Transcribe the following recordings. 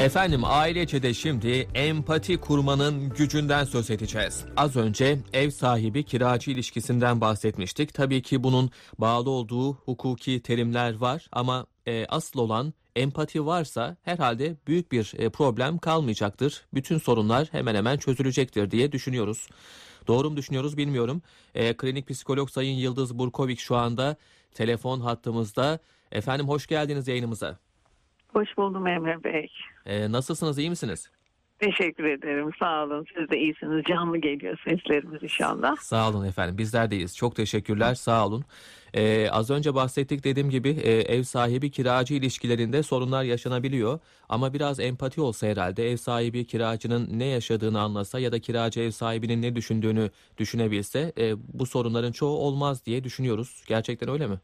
Efendim ailece de şimdi empati kurmanın gücünden söz edeceğiz. Az önce ev sahibi kiracı ilişkisinden bahsetmiştik. Tabii ki bunun bağlı olduğu hukuki terimler var ama e, asıl olan empati varsa herhalde büyük bir e, problem kalmayacaktır. Bütün sorunlar hemen hemen çözülecektir diye düşünüyoruz. Doğru mu düşünüyoruz bilmiyorum. E, klinik psikolog Sayın Yıldız Burkovik şu anda telefon hattımızda. Efendim hoş geldiniz yayınımıza. Hoş buldum Emre Bey. E, nasılsınız iyi misiniz? Teşekkür ederim. Sağ olun. Siz de iyisiniz. Canlı geliyor seslerimiz inşallah. Sağ olun efendim. Bizler deyiz. Çok teşekkürler. Sağ olun. Ee, az önce bahsettik dediğim gibi e, ev sahibi kiracı ilişkilerinde sorunlar yaşanabiliyor. Ama biraz empati olsa herhalde ev sahibi kiracının ne yaşadığını anlasa ya da kiracı ev sahibinin ne düşündüğünü düşünebilse e, bu sorunların çoğu olmaz diye düşünüyoruz. Gerçekten öyle mi?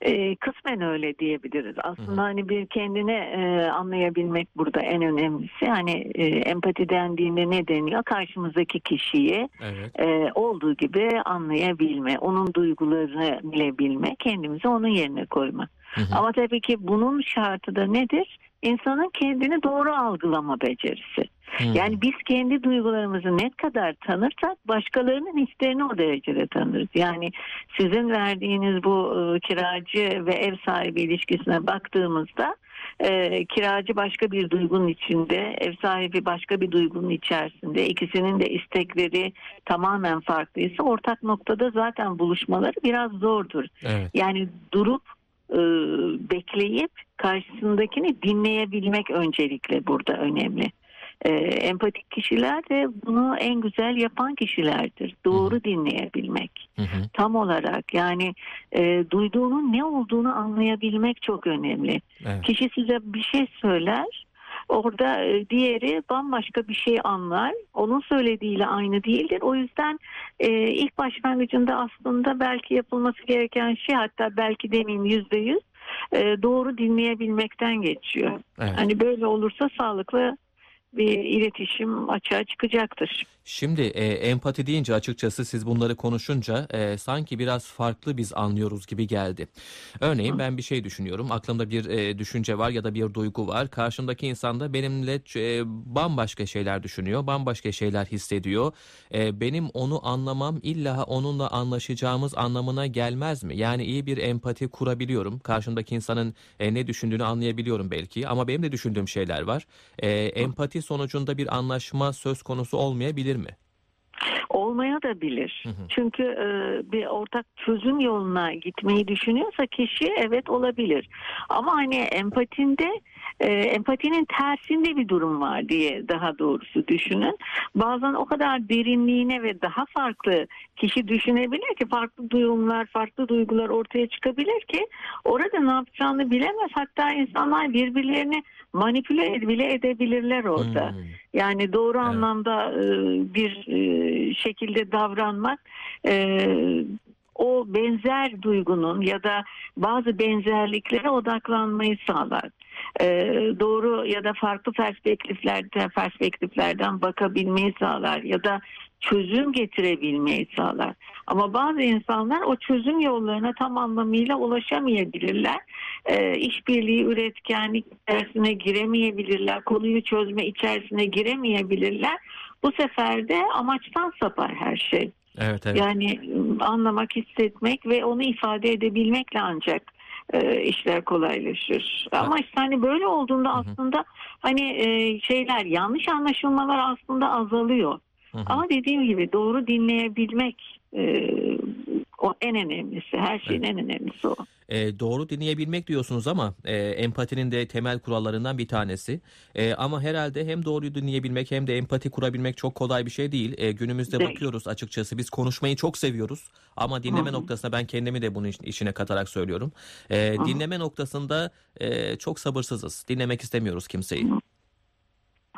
Ee, kısmen öyle diyebiliriz. Aslında hani bir kendine e, anlayabilmek burada en önemlisi. Hani e, empati dendiğinde ne deniyor? Karşımızdaki kişiyi Evet. e, olduğu gibi anlayabilme, onun duygularını bilebilme, kendimizi onun yerine koyma. Hı hı. Ama tabii ki bunun şartı da nedir? İnsanın kendini doğru algılama becerisi. Hı. Yani biz kendi duygularımızı ne kadar tanırsak başkalarının hislerini o derecede tanırız. Yani sizin verdiğiniz bu e, kiracı ve ev sahibi ilişkisine baktığımızda e, kiracı başka bir duygunun içinde, ev sahibi başka bir duygunun içerisinde, ikisinin de istekleri tamamen farklıysa ortak noktada zaten buluşmaları biraz zordur. Evet. Yani durup e, bekleyip karşısındakini dinleyebilmek öncelikle burada önemli. E, empatik kişiler de bunu en güzel yapan kişilerdir. Doğru dinleyebilmek. Tam olarak yani e, duyduğunun ne olduğunu anlayabilmek çok önemli. Evet. Kişi size bir şey söyler. Orada e, diğeri bambaşka bir şey anlar. Onun söylediğiyle aynı değildir. O yüzden e, ilk başlangıcında aslında belki yapılması gereken şey hatta belki demeyeyim yüzde yüz e, doğru dinleyebilmekten geçiyor. Evet. Hani böyle olursa sağlıklı bir iletişim açığa çıkacaktır. Şimdi e, empati deyince açıkçası siz bunları konuşunca e, sanki biraz farklı biz anlıyoruz gibi geldi. Örneğin ben bir şey düşünüyorum. Aklımda bir e, düşünce var ya da bir duygu var. Karşımdaki insan da benimle e, bambaşka şeyler düşünüyor. Bambaşka şeyler hissediyor. E, benim onu anlamam illa onunla anlaşacağımız anlamına gelmez mi? Yani iyi bir empati kurabiliyorum. Karşımdaki insanın e, ne düşündüğünü anlayabiliyorum belki. Ama benim de düşündüğüm şeyler var. E, empati sonucunda bir anlaşma söz konusu olmayabilir mi? Olmaya da bilir. Hı hı. Çünkü e, bir ortak çözüm yoluna gitmeyi düşünüyorsa kişi evet olabilir. Ama hani empatinde e, empatinin tersinde bir durum var diye daha doğrusu düşünün. Bazen o kadar derinliğine ve daha farklı kişi düşünebilir ki farklı duyumlar, farklı duygular ortaya çıkabilir ki orada ne yapacağını bilemez. Hatta insanlar birbirlerini manipüle bile edebilirler orada. Hmm. Yani doğru Evet. anlamda e, bir e, şekilde davranmak e, o benzer duygunun ya da bazı benzerliklere odaklanmayı sağlar. E, doğru ya da farklı perspektiflerden perspektiflerden bakabilmeyi sağlar ya da çözüm getirebilmeyi sağlar. Ama bazı insanlar o çözüm yollarına tam anlamıyla ulaşamayabilirler. E, işbirliği, üretkenlik içerisine giremeyebilirler. Konuyu çözme içerisine giremeyebilirler. Bu sefer de amaçtan sapar her şey. Evet evet. Yani anlamak, hissetmek ve onu ifade edebilmekle ancak e, işler kolaylaşır. Ama işte hani böyle olduğunda hı. aslında hani e, şeyler yanlış anlaşılmalar aslında azalıyor. Hı hı. Ama dediğim gibi doğru dinleyebilmek e, o en önemlisi. Her şeyin en önemlisi o. E, doğru dinleyebilmek diyorsunuz ama e, empatinin de temel kurallarından bir tanesi. E, ama herhalde hem doğru dinleyebilmek hem de empati kurabilmek çok kolay bir şey değil. E, günümüzde Değil. bakıyoruz açıkçası biz konuşmayı çok seviyoruz ama dinleme Hı hı. noktasında ben kendimi de bunun iş- işine katarak söylüyorum. E, dinleme noktasında e, çok sabırsızız. Dinlemek istemiyoruz kimseyi.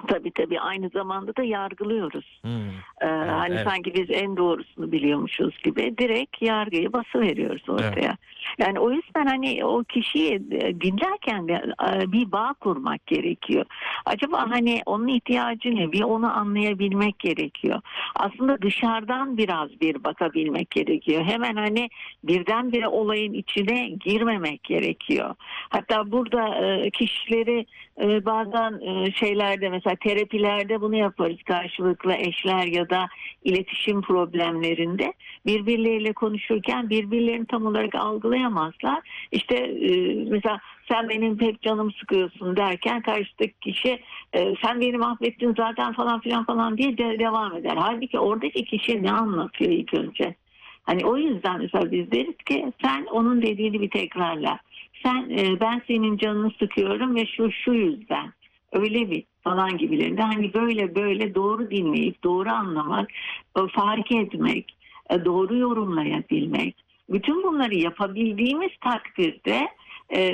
Tabii tabii aynı zamanda da yargılıyoruz. Hmm. Ee, hani evet. sanki biz en doğrusunu biliyormuşuz gibi direkt yargıyı bası veriyoruz ortaya. Yani o yüzden hani o kişiyi e, dinlerken e, bir bağ kurmak gerekiyor. Acaba hani onun ihtiyacı ne? Bir onu anlayabilmek gerekiyor. Aslında dışarıdan biraz bir bakabilmek gerekiyor. Hemen hani birdenbire olayın içine girmemek gerekiyor. Hatta burada e, kişileri bazen şeylerde mesela terapilerde bunu yaparız karşılıklı eşler ya da iletişim problemlerinde birbirleriyle konuşurken birbirlerini tam olarak algılayamazlar. İşte e, mesela sen benim pek canım sıkıyorsun derken karşıdaki kişi e, sen beni mahvettin zaten falan filan falan diye de- devam eder. Halbuki oradaki kişi ne anlatıyor ilk önce? Hani o yüzden mesela biz deriz ki sen onun dediğini bir tekrarla. Sen e, ben senin canını sıkıyorum ve şu şu yüzden. Öyle mi? falan gibilerinde hani böyle böyle doğru dinleyip doğru anlamak, e, fark etmek, e, doğru yorumlayabilmek. Bütün bunları yapabildiğimiz takdirde e,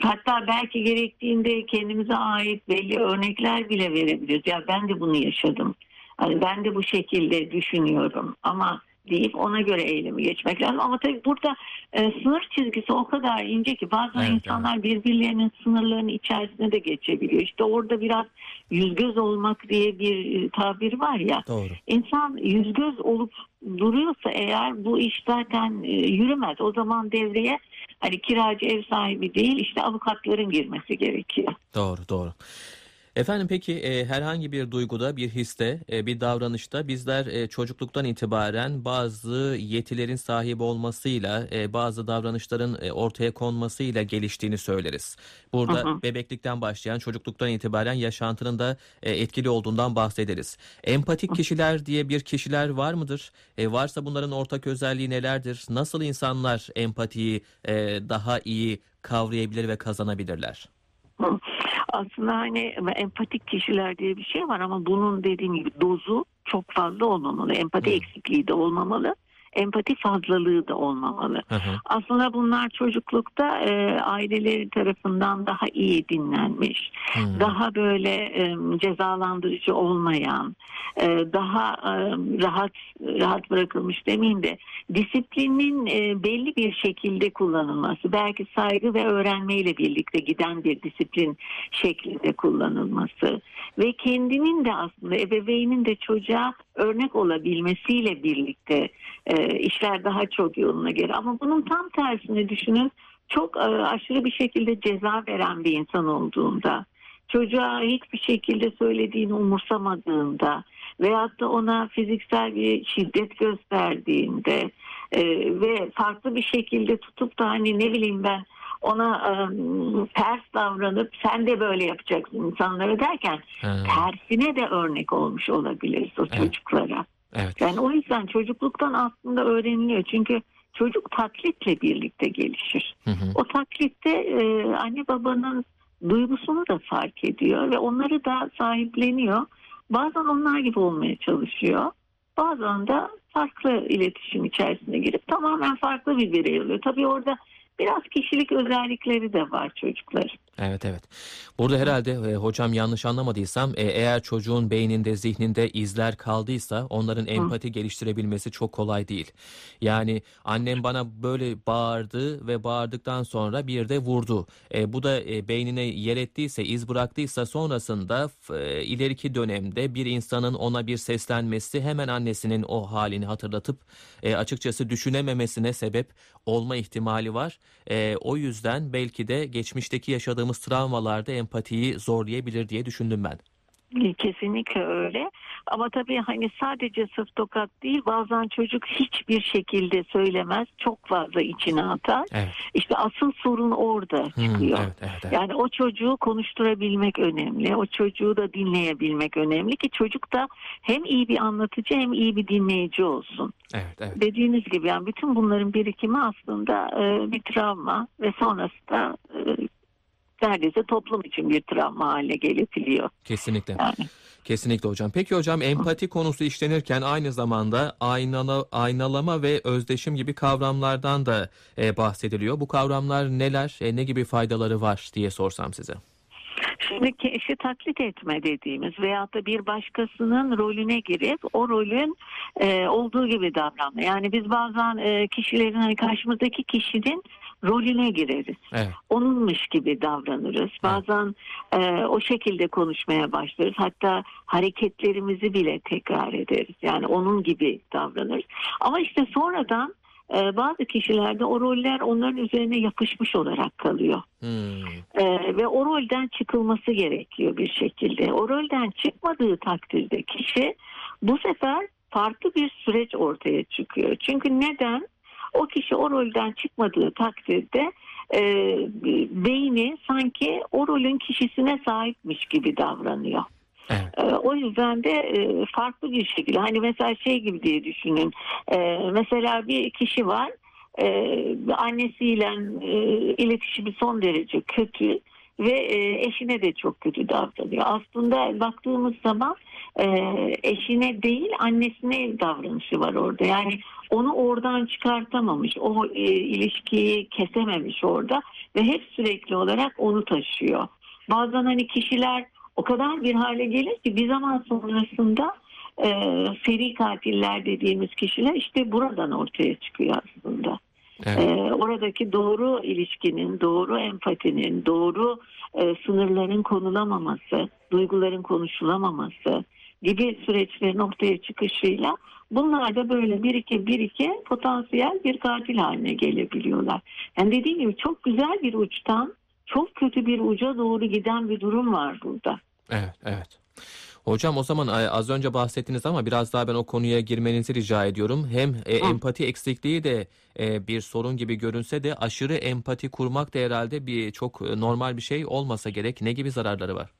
hatta belki gerektiğinde kendimize ait belli örnekler bile verebiliriz. Ya ben de bunu yaşadım. Hani ben de bu şekilde düşünüyorum ama deyip ona göre eylemi geçmek lazım. Ama tabii burada e, sınır çizgisi o kadar ince ki bazen Evet, insanlar birbirlerinin sınırlarının içerisine de geçebiliyor. İşte orada biraz yüz göz olmak diye bir e, tabir var ya. Doğru. İnsan yüz göz olup duruyorsa eğer bu iş zaten e, yürümez. O zaman devreye hani kiracı ev sahibi değil işte avukatların girmesi gerekiyor. Doğru, doğru. Efendim peki e, herhangi bir duyguda, bir histe, e, bir davranışta bizler e, çocukluktan itibaren bazı yetilerin sahibi olmasıyla, e, bazı davranışların e, ortaya konmasıyla geliştiğini söyleriz. Burada hı. bebeklikten başlayan, çocukluktan itibaren yaşantının da e, etkili olduğundan bahsederiz. Empatik kişiler diye bir kişiler var mıdır? E, varsa bunların ortak özelliği nelerdir? Nasıl insanlar empatiyi e, daha iyi kavrayabilir ve kazanabilirler? Aslında hani empatik kişiler diye bir şey var ama bunun dediğim gibi dozu çok fazla olmamalı. Empati eksikliği de olmamalı. Empati fazlalığı da olmamalı. Hı hı. Aslında bunlar çocuklukta e, aileleri tarafından daha iyi dinlenmiş, Hı. daha böyle e, cezalandırıcı olmayan, e, daha e, rahat rahat bırakılmış demeyeyim de disiplinin e, belli bir şekilde kullanılması, belki saygı ve öğrenmeyle birlikte giden bir disiplin şeklinde kullanılması ve kendinin de aslında ebeveynin de çocuğa örnek olabilmesiyle birlikte e, işler daha çok yoluna gelir. Ama bunun tam tersini düşünün çok e, aşırı bir şekilde ceza veren bir insan olduğunda, çocuğa hiçbir şekilde söylediğini umursamadığında veyahut da ona fiziksel bir şiddet gösterdiğinde e, ve farklı bir şekilde tutup da hani ne bileyim ben ona e, ters davranıp sen de böyle yapacaksın insanlara derken Ha, tersine de örnek olmuş olabiliriz o Evet. çocuklara. Evet. Yani o yüzden çocukluktan aslında öğreniliyor. Çünkü çocuk taklitle birlikte gelişir. Hı hı. O taklitte e, anne babanın duygusunu da fark ediyor ve onları da sahipleniyor. Bazen onlar gibi olmaya çalışıyor. Bazen de farklı iletişim içerisine girip tamamen farklı bir birey oluyor. Tabii orada biraz kişilik özellikleri de var çocukların. Evet evet. Burada herhalde e, hocam yanlış anlamadıysam e, eğer çocuğun beyninde zihninde izler kaldıysa onların empati geliştirebilmesi çok kolay değil. Yani annem bana böyle bağırdı ve bağırdıktan sonra bir de vurdu. E, bu da e, beynine yer ettiyse iz bıraktıysa sonrasında e, ileriki dönemde bir insanın ona bir seslenmesi hemen annesinin o halini hatırlatıp e, açıkçası düşünememesine sebep olma ihtimali var. E, o yüzden belki de geçmişteki yaşadığımız travmalarda empatiyi zorlayabilir diye düşündüm ben. Kesinlikle öyle. Ama tabii hani sadece sırf tokat değil bazen çocuk hiçbir şekilde söylemez. Çok fazla içine atar. Evet. İşte asıl sorun orada Hmm, çıkıyor. evet, evet, evet. Yani o çocuğu konuşturabilmek önemli. O çocuğu da dinleyebilmek önemli ki çocuk da hem iyi bir anlatıcı hem iyi bir dinleyici olsun. Evet, evet. Dediğiniz gibi yani bütün bunların birikimi aslında e, bir travma ve sonrasında e, neredeyse toplum için bir travma haline gelebiliyor. Kesinlikle. Yani. Kesinlikle hocam. Peki hocam empati konusu işlenirken aynı zamanda aynala, aynalama ve özdeşim gibi kavramlardan da e, bahsediliyor. Bu kavramlar neler, e, ne gibi faydaları var diye sorsam size. Şimdi eşi taklit etme dediğimiz veyahut da bir başkasının rolüne girip o rolün e, olduğu gibi davranma. Yani biz bazen e, kişilerin hani karşımızdaki kişinin rolüne gireriz. Evet. Onunmuş gibi davranırız. Bazen e, o şekilde konuşmaya başlarız. Hatta hareketlerimizi bile tekrar ederiz. Yani onun gibi davranırız. Ama işte sonradan e, bazı kişilerde o roller onların üzerine yapışmış olarak kalıyor. Hmm. Ee, ve o rolden çıkılması gerekiyor bir şekilde. O rolden çıkmadığı takdirde kişi bu sefer farklı bir süreç ortaya çıkıyor. Çünkü neden? O kişi o rolden çıkmadığı takdirde e, beyni sanki o rolün kişisine sahipmiş gibi davranıyor. Evet. Ee, O yüzden de e, farklı bir şekilde hani mesela şey gibi diye düşünün Ee, mesela bir kişi var e, annesiyle e, iletişimi son derece kötü ve e, eşine de çok kötü davranıyor. Aslında baktığımız zaman e, eşine değil annesine davranışı var orada. Yani onu oradan çıkartamamış, o e, ilişkiyi kesememiş orada ve hep sürekli olarak onu taşıyor. Bazen hani kişiler o kadar bir hale gelir ki bir zaman sonrasında e, seri katiller dediğimiz kişiler işte buradan ortaya çıkıyor aslında. Evet. E, oradaki doğru ilişkinin, doğru empatinin, doğru e, sınırların konulamaması, duyguların konuşulamaması gibi süreçlerin ortaya çıkışıyla bunlar da böyle bir iki bir iki potansiyel bir katil haline gelebiliyorlar. Yani dediğim gibi çok güzel bir uçtan çok kötü bir uca doğru giden bir durum var burada. Evet, evet. Hocam o zaman az önce bahsettiniz ama biraz daha ben o konuya girmenizi rica ediyorum. Hem e, empati eksikliği de e, bir sorun gibi görünse de aşırı empati kurmak da herhalde bir çok e, normal bir şey olmasa gerek. Ne gibi zararları var?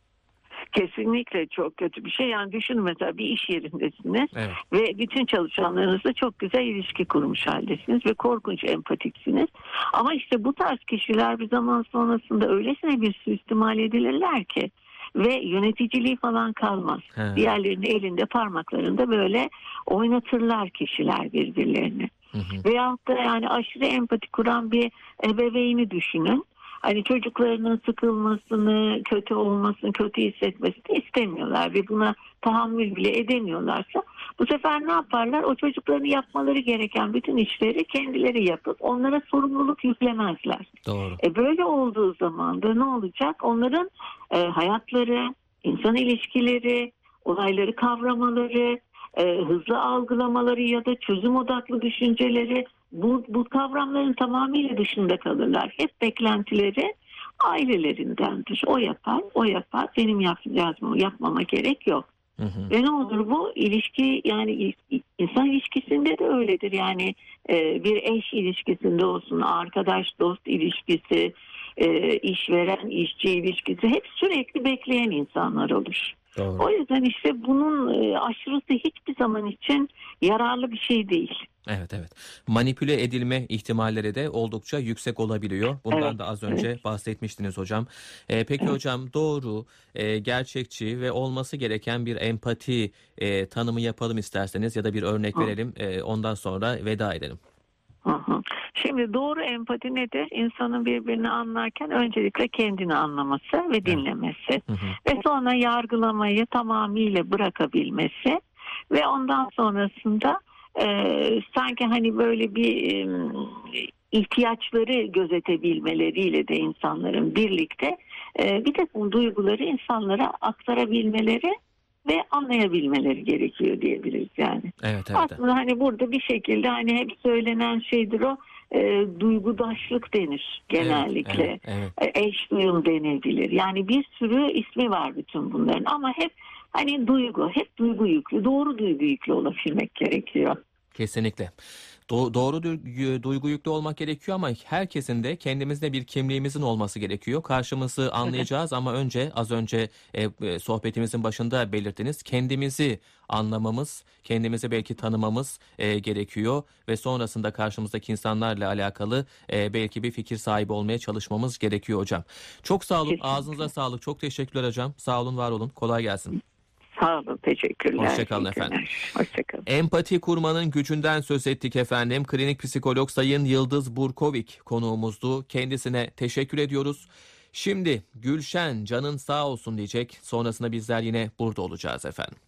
Kesinlikle çok kötü bir şey. Yani düşünün mesela bir iş yerindesiniz Evet. ve bütün çalışanlarınızla çok güzel ilişki kurmuş haldesiniz ve korkunç empatiksiniz. Ama işte bu tarz kişiler bir zaman sonrasında öylesine bir suistimal edilirler ki ve yöneticiliği falan kalmaz. He. Diğerlerini elinde parmaklarında böyle oynatırlar kişiler birbirlerini. Hı hı. Veyahut da yani aşırı empati kuran bir ebeveyni düşünün. Hani çocuklarının sıkılmasını, kötü olmasını, kötü hissetmesini istemiyorlar ve buna tahammül bile edemiyorlarsa bu sefer ne yaparlar? O çocukların yapmaları gereken bütün işleri kendileri yapıp onlara sorumluluk yüklemezler. Doğru. E böyle olduğu zaman da ne olacak? Onların e, hayatları, insan ilişkileri, olayları kavramaları, e, hızlı algılamaları ya da çözüm odaklı düşünceleri bu, bu kavramların tamamıyla dışında kalırlar. Hep beklentileri ailelerindendir. O yapar, o yapar. Benim yapacağım, yapmama gerek yok. Hı hı. Ve ne olur bu ilişki yani insan ilişkisinde de öyledir. Yani e, bir eş ilişkisinde olsun, arkadaş dost ilişkisi, e, işveren işçi ilişkisi hep sürekli bekleyen insanlar olur. Doğru. O yüzden işte bunun e, aşırısı hiçbir zaman için yararlı bir şey değil. Evet evet. Manipüle edilme ihtimalleri de oldukça yüksek olabiliyor. Bundan Evet, da az önce bahsetmiştiniz hocam. Ee, peki hocam doğru, e, gerçekçi ve olması gereken bir empati e, tanımı yapalım isterseniz ya da bir örnek Hı. verelim. E, ondan sonra veda edelim. Hı hı. Şimdi doğru empati nedir? İnsanın birbirini anlarken öncelikle kendini anlaması ve dinlemesi. Hı hı. ve sonra yargılamayı tamamıyla bırakabilmesi ve ondan sonrasında e, sanki hani böyle bir e, ihtiyaçları gözetebilmeleriyle de insanların birlikte e, bir takım duyguları insanlara aktarabilmeleri ve anlayabilmeleri gerekiyor diyebiliriz yani. Evet evet. Aslında hani burada bir şekilde hani hep söylenen şeydir o e, duygudaşlık denir genellikle Evet, evet, evet. eş duyum denebilir. Yani bir sürü ismi var bütün bunların ama hep hani duygu, hep duygu yüklü, doğru duygu yüklü olabilmek gerekiyor. Kesinlikle. Do- doğru du- duygu yüklü olmak gerekiyor ama herkesin de kendimizde bir kimliğimizin olması gerekiyor. Karşımızı anlayacağız ama önce az önce e, e, sohbetimizin başında belirttiniz. Kendimizi anlamamız, kendimizi belki tanımamız e, gerekiyor ve sonrasında karşımızdaki insanlarla alakalı e, belki bir fikir sahibi olmaya çalışmamız gerekiyor hocam. Çok sağ olun. Kesinlikle. Ağzınıza sağlık. Çok teşekkürler hocam. Sağ olun, var olun. Kolay gelsin. Sağ olun, teşekkürler. Hoşça kalın İyi günler. efendim. Hoşçakalın. Empati kurmanın gücünden söz ettik efendim. Klinik psikolog Sayın Yıldız Burkovik konuğumuzdu. Kendisine teşekkür ediyoruz. Şimdi Gülşen canın sağ olsun diyecek. Sonrasında bizler yine burada olacağız efendim.